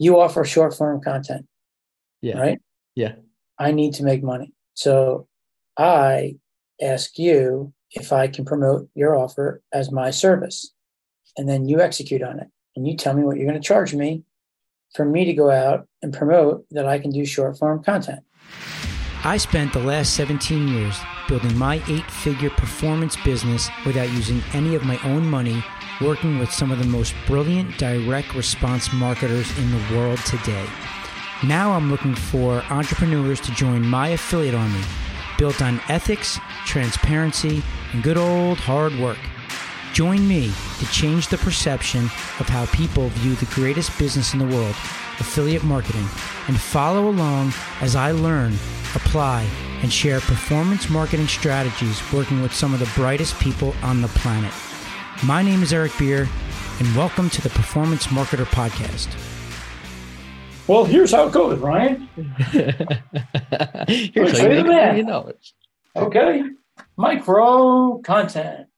you offer short form content, Yeah. right? Yeah. I need to make money. So I ask you if I can promote your offer as my service. And then you execute on it. And you tell me what you're going to charge me for me to go out and promote that I can do short form content. I spent the last 17 years building my eight figure performance business without using any of my own money, working with some of the most brilliant direct response marketers in the world today. Now I'm looking for entrepreneurs to join my affiliate army, built on ethics, transparency, and good old hard work. Join me to change the perception of how people view the greatest business in the world, affiliate marketing, and follow along as I learn, apply, and share performance marketing strategies working with some of the brightest people on the planet. My name is Eric Beer, and welcome to the Performance Marketer Podcast. Well, here's how it goes, Ryan. Here's how you wait a make minute. million dollars. Okay. Micro content.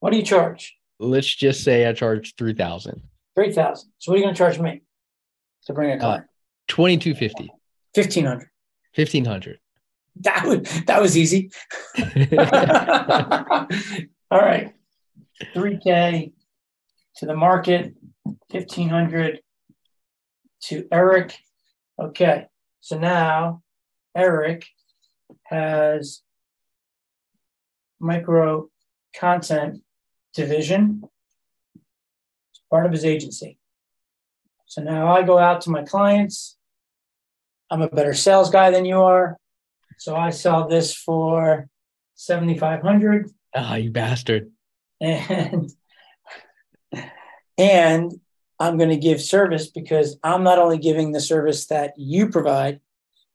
What do you charge? Let's just say I charge three thousand. Three thousand. So what are you going to charge me to bring a Uh, client? Twenty two fifty. Fifteen hundred. Fifteen hundred. That was that was easy. All right. Three K to the market, fifteen hundred to Eric. Okay. So now Eric has micro content division. It's part of his agency. So now I go out to my clients. I'm a better sales guy than you are. So I sell this for 7500 Ah, you bastard. And and I'm going to give service because I'm not only giving the service that you provide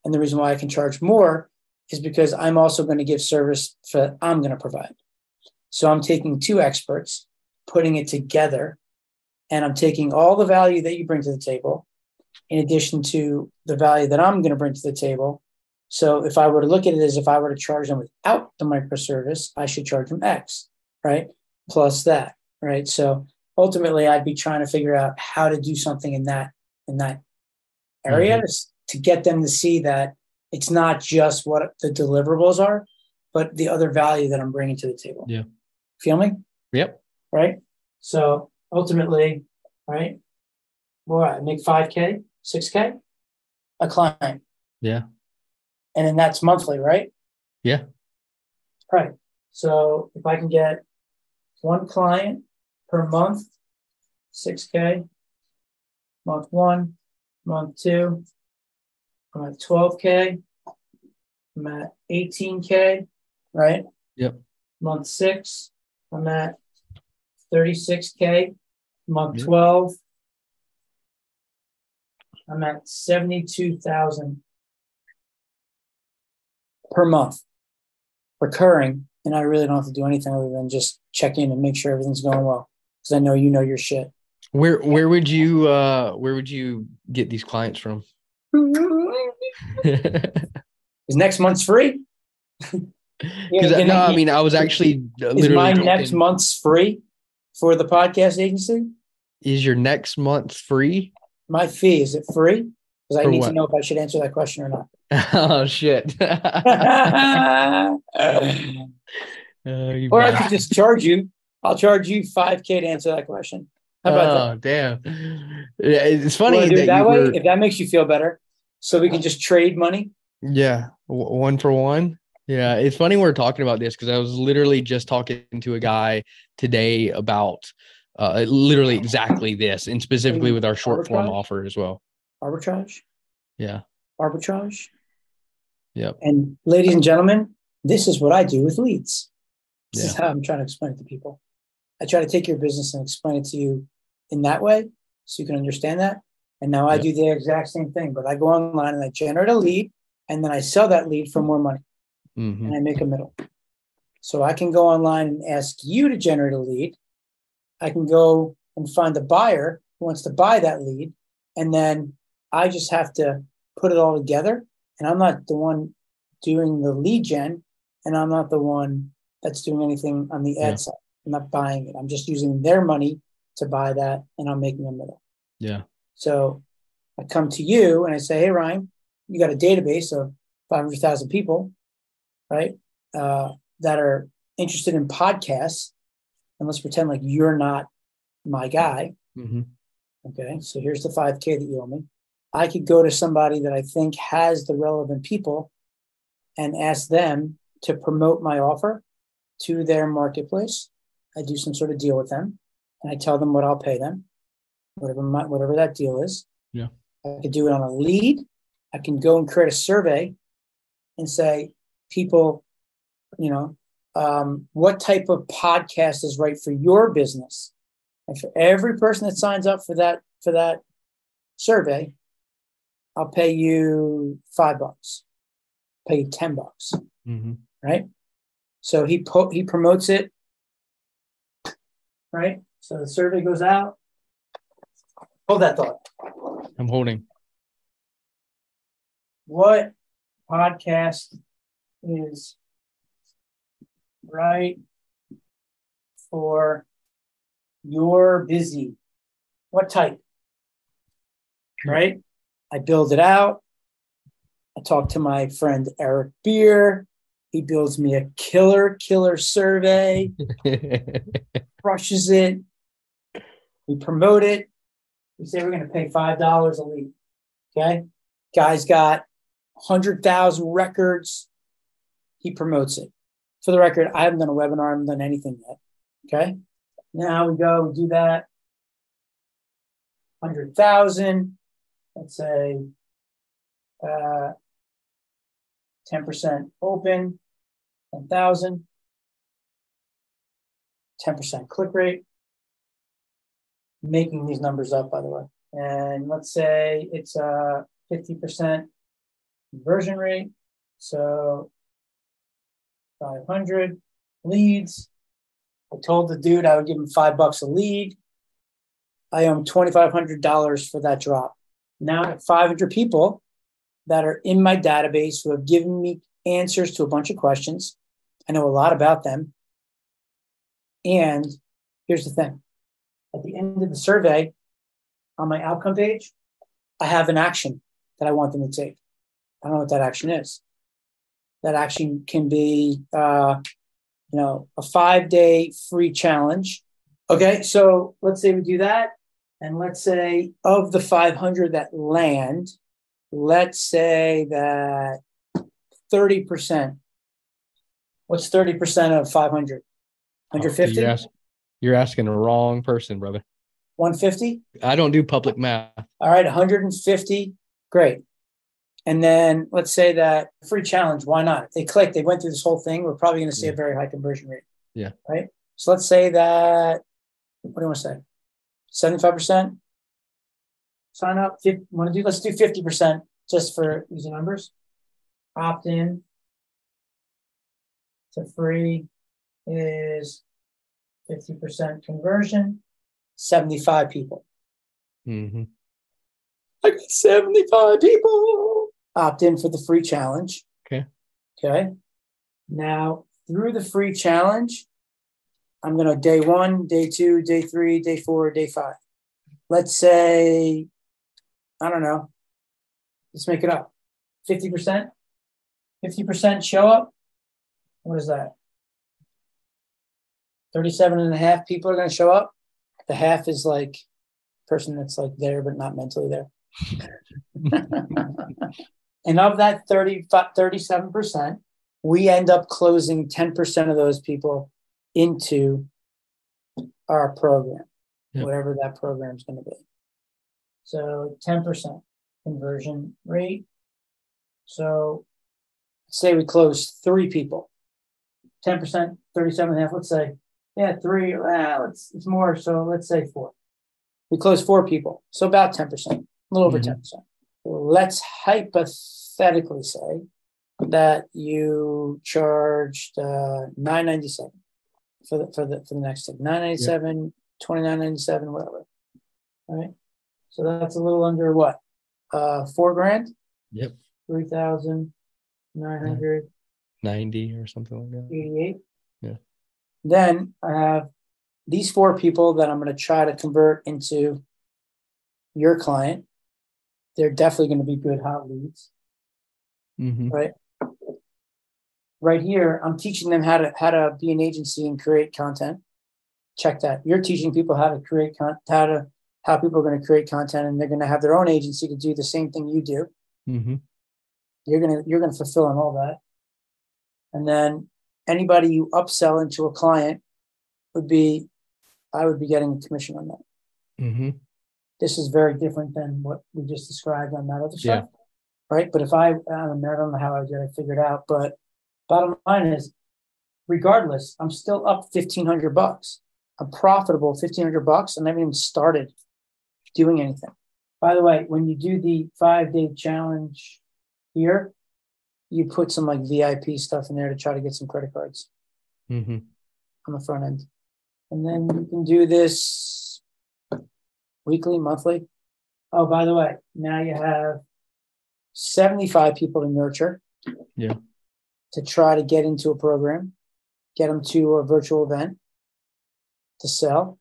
and the reason why I can charge more is because I'm also going to give service that I'm going to provide. So I'm taking two experts, putting it together, and I'm taking all the value that you bring to the table in addition to the value that I'm going to bring to the table. So if I were to look at it as if I were to charge them without the microservice, I should charge them X, right? Plus that, right? So ultimately I'd be trying to figure out how to do something in that in that area Mhm. to to get them to see that it's not just what the deliverables are, but the other value that I'm bringing to the table. Yeah. Feel me? Yep. Right. So ultimately, right, well, I make 5K, 6K a client. Yeah. And then that's monthly, right? Yeah. Right. So if I can get one client per month, 6K, month one, month two, I'm at 12K, I'm at 18K, right? Yep. Month six, I'm at 36K. Month Yep. 12, I'm at 72,000 per month recurring. And I really don't have to do anything other than just check in and make sure everything's going well. Because I know you know your shit. Where where would you uh where would you get these clients from? Is next month's free? Yeah, no, I mean I was actually uh, Is my next month's free for the podcast agency? is your next month free? My fee, is it free? Because I need to know if I should answer that question or not. oh shit. or Uh, you I could just charge you. I'll charge you 5K to answer that question. How about that? oh damn. It's funny that, that way were, if that makes you feel better. So we can just trade money. yeah, one for one. Yeah, it's funny we're talking about this because I was literally just talking to a guy today about uh, literally exactly this, and specifically with our short form offer as well. Arbitrage. Yeah. Arbitrage. Yep. And ladies and gentlemen, this is what I do with leads. This is how I'm trying to explain it to people. I try to take your business and explain it to you in that way so you can understand that. And now I do the exact same thing, but I go online and I generate a lead and then I sell that lead for more money hmm and I make a middle. So I can go online and ask you to generate a lead. I can go and find a buyer who wants to buy that lead. And then I just have to put it all together. And I'm not the one doing the lead gen, and I'm not the one that's doing anything on the ad Yeah. side. I'm not buying it. I'm just using their money to buy that, and I'm making a middle. Yeah. So I come to you and I say, hey, Ryan, you got a database of 500,000 people, right? Uh, that are interested in podcasts. And let's pretend like you're not my guy. Mm-hmm. Okay. So here's the 5K that you owe me. I could go to somebody that I think has the relevant people and ask them to promote my offer to their marketplace. I do some sort of deal with them and I tell them what I'll pay them, whatever my, whatever that deal is. Yeah. I could do it on a lead. I can go and create a survey and say, people, you know, um, what type of podcast is right for your business? And for every person that signs up for that for that survey, I'll pay you five bucks, pay you ten bucks, Mm-hmm. right? So he po- he promotes it, right? So the survey goes out. Hold that thought. I'm holding. What podcast is right for your busy? What type? Right? I build it out. I talk to my friend Eric Beer. He builds me a killer, killer survey, crushes it. We promote it. We say we're going to pay $5 a lead. Okay. Guy's got 100,000 records. He promotes it. For the record, I haven't done a webinar, I haven't done anything yet. Okay. Now we go, we do that. 100,000. Let's say uh, 10% open, 10,000. 10% click rate. Making these numbers up, by the way. And let's say it's a 50% conversion rate. So 500 leads. I told the dude I would give him five bucks a lead. I owe him $2,500 for that drop. Now I have 500 people that are in my database who have given me answers to a bunch of questions. I know a lot about them. And here's the thing at the end of the survey, on my outcome page, I have an action that I want them to take. I don't know what that action is. That action can be, uh, you know, a five day free challenge. Okay, so let's say we do that. And let's say of the 500 that land, let's say that 30%. What's 30% of 500? 150? You're, ask- you're asking the wrong person, brother. 150? I don't do public math. All right, 150. Great. And then let's say that free challenge, why not? They click, they went through this whole thing, we're probably going to see Yeah. a very high conversion rate. Yeah. Right. So let's say that, what do you want to say? 75% sign up. Want to do, let's do 50% just for easy numbers. Opt in to free is 50% conversion, 75 people. Mm-hmm. I got 75 people opt in for the free challenge. Okay. Okay. Now, through the free challenge, I'm going to day one, day two, day three, day four, day five. Let's say, I don't know, let's make it up 50%. 50% show up. What is that? 37 and a half people are going to show up. The half is like person that's like there but not mentally there. and of that 30, 37%, we end up closing 10% of those people into our program, Yep. whatever that program is going to be. So 10% conversion rate. So say we close three people, 10%, 37 and a half, let's say, yeah, three, uh, let's, it's more. So let's say four. We close four people. So about 10%, a little over Mhm. 10%. Let's hypothetically say that you charged uh, 997 for the, for the, for the next thing, 997, 2997, whatever. All right. So that's a little under what? Uh, four grand, Yep. Three thousand nine hundred ninety or something like that. Eighty-eight. Yeah. Then I have these four people that I'm going to try to convert into your client. they're definitely going to be good hot leads. Mhm. right? Right here, I'm teaching them how to how to be an agency and create content. Check that. You're teaching people how to create con- how to how people are going to create content, and they're going to have their own agency to do the same thing you do. Mhm. You're gonna you're gonna fulfill on all that, and then anybody you upsell into a client would be, I would be getting a commission on that. Mhm. This is very different than what we just described on that other Yeah. stuff. Right. But if I, I don't know, I don't know how I did it figured out, but bottom line is regardless, I'm still up fifteen hundred bucks. I'm profitable fifteen hundred bucks and I haven't even started doing anything. By the way, when you do the five day challenge here, you put some like VIP stuff in there to try to get some credit cards Mhm. on the front end. And then you can do this weekly, monthly. Oh, by the way, now you have 75 people to nurture. Yeah. To try to get into a program, get them to a virtual event to sell.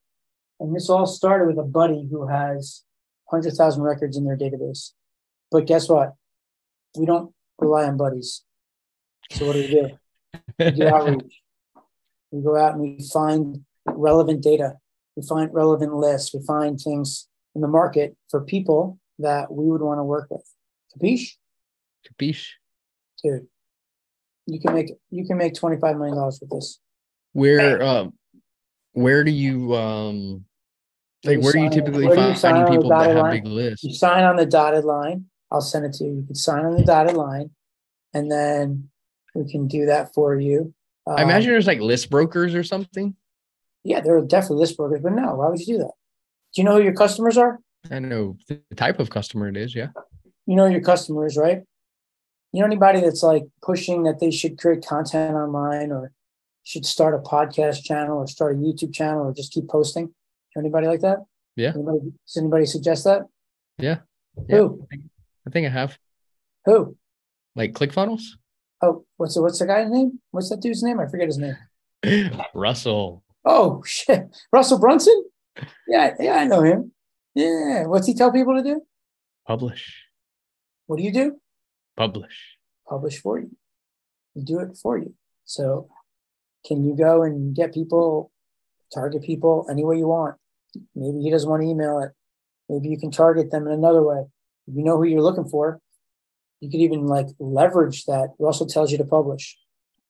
And this all started with a buddy who has 100,000 records in their database. But guess what? We don't rely on buddies. So what do we do? We do outreach. We go out and we find relevant data. We find relevant lists. We find things in the market for people that we would want to work with. Capiche? Capiche? Dude, you can make you can make twenty five million dollars with this. Where um where do you um like You where do you typically where do you find finding people that have line? big lists? You sign on the dotted line. I'll send it to you. You can sign on the dotted line, and then we can do that for you. I Um, imagine there's like list brokers or something. Yeah, there are definitely list brokers, but no, why would you do that? Do you know who your customers are? I know the type of customer it is, yeah. you know your customers, right? You know anybody that's like pushing that they should create content online or should start a podcast channel or start a YouTube channel or just keep posting? Anybody like that? Yeah. Anybody, does anybody suggest that? Yeah. Who? I think I have Who? like ClickFunnels. Oh, what's the, what's the guy's name? What's that dude's name? I forget his name. Russell. Oh shit, Russell Brunson. Yeah, yeah, I know him. Yeah, what's he tell people to do? Publish. What do you do? Publish. publish for you. We do it for you. So can you go and get people, target people any way you want? Maybe he doesn't want to email it. Maybe you can target them in another way. If you know who you're looking for, you could even like leverage that. Russell tells you to publish.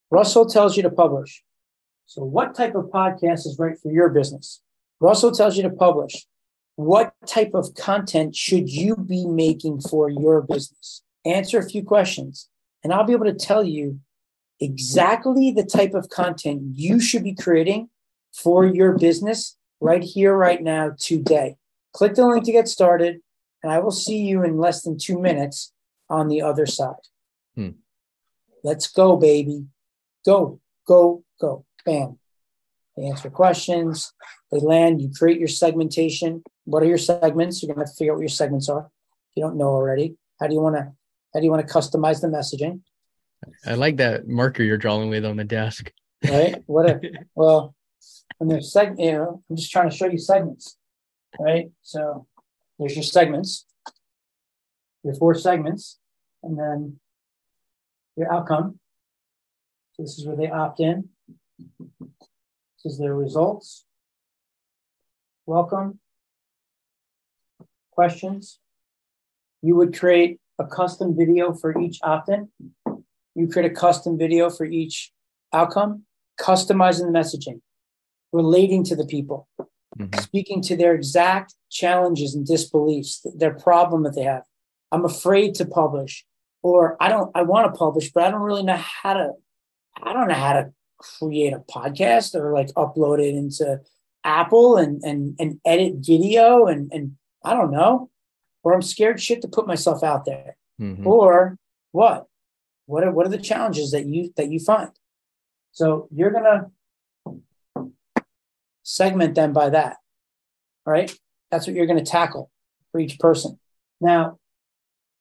Russell tells you to publish. So what type of podcast is right for your business? Russell tells you to publish. What type of content should you be making for your business? Answer a few questions and I'll be able to tell you exactly the type of content you should be creating for your business right here, right now, today. Click the link to get started, and I will see you in less than two minutes on the other side. Hmm. Let's go, baby. Go, go, go. Bam. They answer questions, they land, you create your segmentation. What are your segments? You're gonna have to figure out what your segments are. If you don't know already, how do you want to how do you want to customize the messaging? I like that marker you're drawing with on the desk. Right? What a well, when there's seg, you know, I'm just trying to show you segments, right? So there's your segments, your four segments, and then your outcome. So this is where they opt in. This is their results. Welcome. Questions. You would create a custom video for each opt-in. You create a custom video for each outcome, customizing the messaging, relating to the people, Mhm. speaking to their exact challenges and disbeliefs, their problem that they have. I'm afraid to publish, or I don't, I want to publish, but I don't really know how to, I don't know how to create a podcast or like upload it into Apple and and and edit video and and I don't know, or I'm scared shit to put myself out there. Mhm. or what? What are what are the challenges that you that you find? So you're gonna segment them by that all right? That's what you're gonna tackle for each person. Now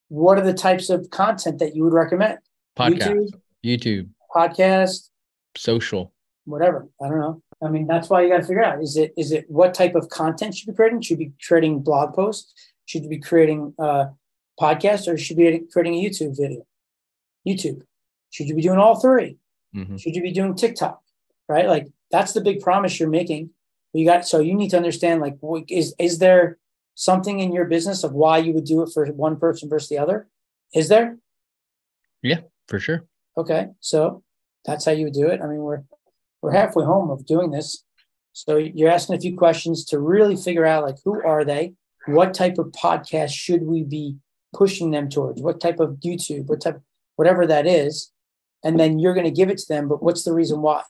what are the types of content that you would recommend? Podcast, youtube YouTube, podcast social. whatever. I don't know. I mean that's why you got to figure out is it is it what type of content should be creating? Should be creating blog posts should you be creating a podcast or should you be creating a YouTube video? YouTube. Should you be doing all 3 Mhm. Should you be doing TikTok? Right? Like that's the big promise you're making. You got so you need to understand like is is there something in your business of why you would do it for one person versus the other? Is there? Yeah, for sure. Okay, so that's how you would do it. I mean, we're we're halfway home of doing this. So you're asking a few questions to really figure out like who are they? What type of podcast should we be pushing them towards? What type of YouTube? What type whatever that is? And then you're going to give it to them, but what's the reason why?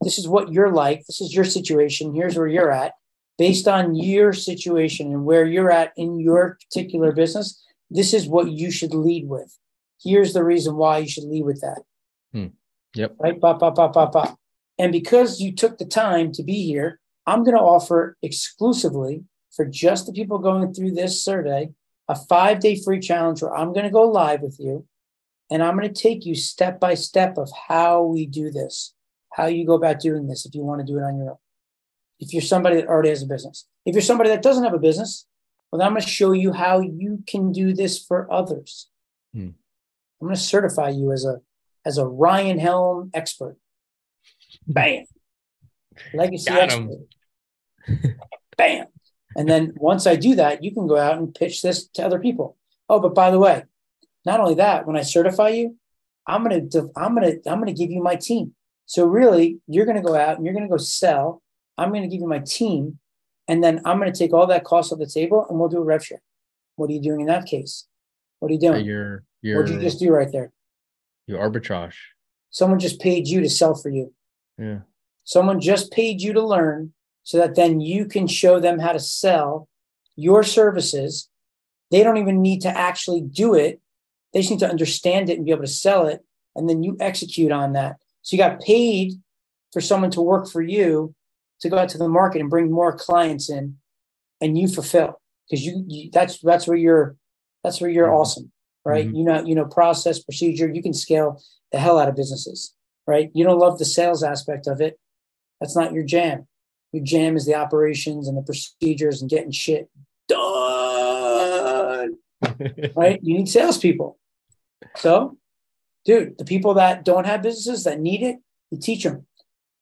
This is what you're like. This is your situation. Here's where you're at. Based on your situation and where you're at in your particular business, this is what you should lead with. Here's the reason why you should lead with that hmm. Yep. right? Bop, bop, bop, bop, bop. And because you took the time to be here, I'm going to offer exclusively for just the people going through this survey a five day free challenge where I'm going to go live with you and I'm going to take you step by step of how we do this, how you go about doing this if you want to do it on your own. If you're somebody that already has a business, if you're somebody that doesn't have a business, well, then I'm going to show you how you can do this for others. Hmm. I'm going to certify you as a as a Ryan Helm expert. Bam. Legacy Got expert. Bam. And then once I do that, you can go out and pitch this to other people. Oh, but by the way, not only that, when I certify you, I'm gonna I'm gonna I'm gonna give you my team. So really, you're gonna go out and you're gonna go sell. I'm gonna give you my team, and then I'm gonna take all that cost off the table, and we'll do a rev share. What are you doing in that case? What are you doing? Your your what did you just do right there? You arbitrage. Someone just paid you to sell for you. Yeah. Someone just paid you to learn so that then you can show them how to sell your services. They don't even need to actually do it. They just need to understand it and be able to sell it. And then you execute on that. So you got paid for someone to work for you to go out to the market and bring more clients in and you fulfill because you, you that's that's where you're that's where you're Mhm. awesome right Mhm. you know you know process procedure you can scale the hell out of businesses right you don't love the sales aspect of it that's not your jam your jam is the operations and the procedures and getting shit done right? You need salespeople. So dude the people that don't have businesses that need it you teach them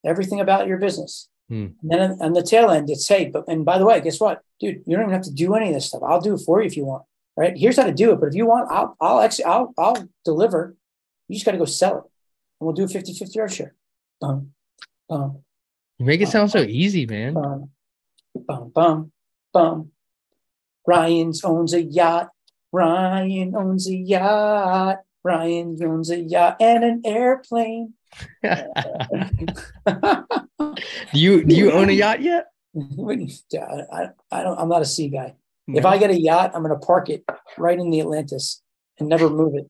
everything about your business. Hmm. and then on the tail end it's hey but and by the way guess what? Dude you don't even have to do any of this stuff. I'll do it for you if you want right? Here's how to do it but if you want i'll i'll actually i'll i'll deliver. You just got to go sell it. And we'll do a 50 50 share. Bum bum You make it sound so easy, man. bum bum bum bum ryan's owns a yacht ryan owns a yacht ryan owns a yacht and an airplane do you do you own a yacht yet? I, I, I don't i'm not a sea guy If I get a yacht, I'm going to park it right in the Atlantis and never move it.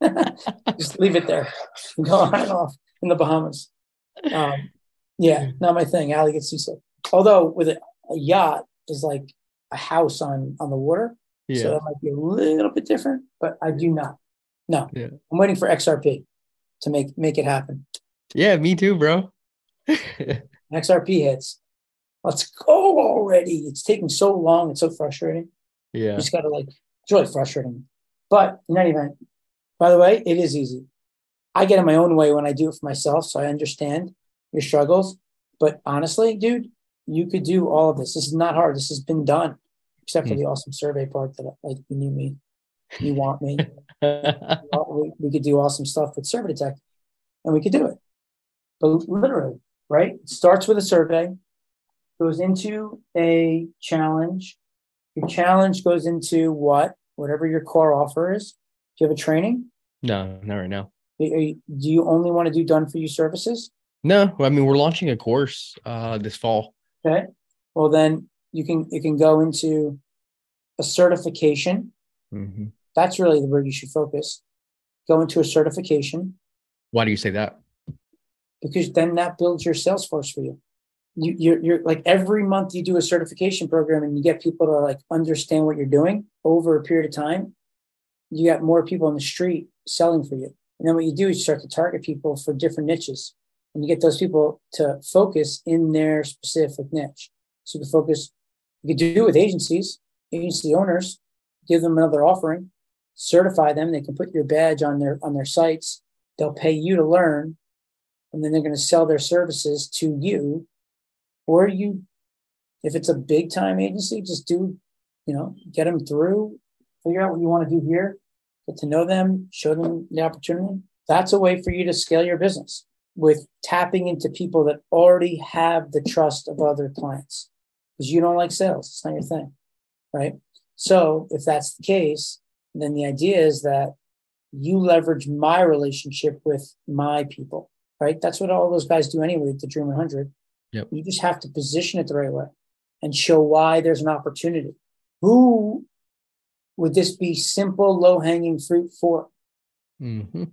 Just leave it there go on and off in the Bahamas. Um, yeah, mm-hmm. not my thing. Allie gets seasick. Although with a, a yacht is like a house on on the water, so yeah. that might be a little bit different. But I do not. No, Yeah. I'm waiting for XRP to make make it happen. Yeah, me too, bro. XRP hits. Let's go already. It's taking so long. It's so frustrating. yeah. You just gotta like it's really frustrating. But in any event, by the way, it is easy. I get in my own way when I do it for myself, so I understand your struggles. But honestly, dude, you could do all of this. This is not hard. This has been done, except for Hmm. the awesome survey part that like you need me, you want me. we, we could do awesome stuff with Survey Detect, and we could do it. But literally, right? It starts with a survey, goes into a challenge. Your challenge goes into what? Whatever your core offer is. Do you have a training? no, not right now. Do you only want to do done for you services? No, I mean we're launching a course uh this fall. Okay. Well, then you can you can go into a certification. hmm That's really the where you should focus. Go into a certification. Why do you say that? because then that builds your sales force for you. You you're, you're like every month you do a certification program and you get people to like understand what you're doing over a period of time. You got more people on the street selling for you, and then what you do is you start to target people for different niches, and you get those people to focus in their specific niche. So can focus. You can do it with agencies, agency owners, give them another offering. certify them. They can put your badge on their on their sites. They'll pay you to learn, and then they're going to sell their services to you, or you. If it's a big time agency, just do, you know, get them through, figure out what you want to do here, get to know them, show them the opportunity. That's a way for you to scale your business with tapping into people that already have the trust of other clients because you don't like sales. It's not your thing. Right. So if that's the case, then the idea is that you leverage my relationship with my people. Right. That's what all those guys do anyway, the Dream 100. Yep. You just have to position it the right way and show why there's an opportunity. Who would this be simple, low hanging fruit for? Mm-hmm.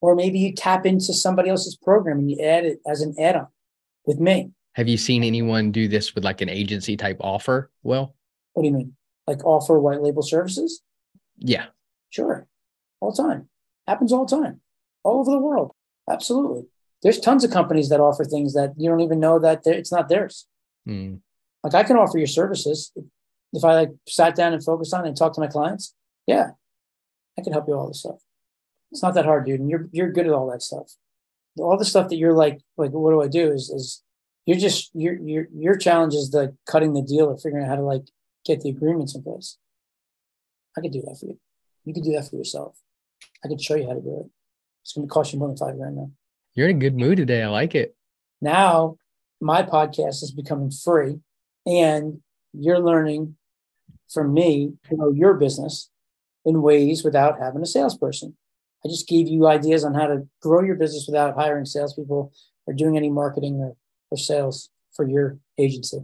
Or maybe you tap into somebody else's program and you add it as an add on with me. Have you seen anyone do this with like an agency type offer? Well, what do you mean? Like offer white label services? Yeah. Sure. All the time. Happens all the time. All over the world. Absolutely. There's tons of companies that offer things that you don't even know that it's not theirs. Mm. Like I can offer your services if I like sat down and focused on it and talked to my clients. Yeah, I can help you all this stuff. It's not that hard, dude. And you're you're good at all that stuff. All the stuff that you're like, like, what do I do? Is is you're just your your your challenge is the cutting the deal or figuring out how to like get the agreements in place. I could do that for you. You could do that for yourself. I could show you how to do it. It's going to cost you more than five grand now. You're in a good mood today. I like it. Now, my podcast is becoming free, and you're learning from me to know your business in ways without having a salesperson. I just gave you ideas on how to grow your business without hiring salespeople or doing any marketing or, or sales for your agency.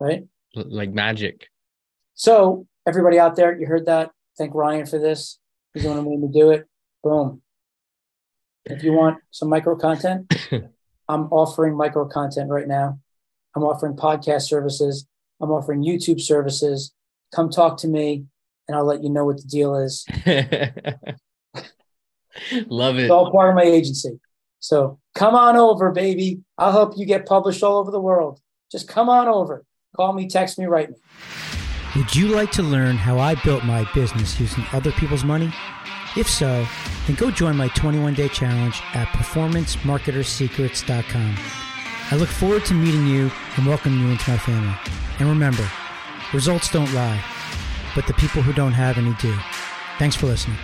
Right? Like magic. So, everybody out there, you heard that. Thank Ryan for this. He's the one who made me do it. Boom. If you want some micro content, I'm offering micro content right now. I'm offering podcast services. I'm offering YouTube services. Come talk to me and I'll let you know what the deal is. Love it. It's all part of my agency. So come on over, baby. I'll help you get published all over the world. Just come on over. Call me, text me, write me. Would you like to learn how I built my business using other people's money? If so, then go join my 21 day challenge at performancemarketersecrets.com. I look forward to meeting you and welcoming you into my family. And remember, results don't lie, but the people who don't have any do. Thanks for listening.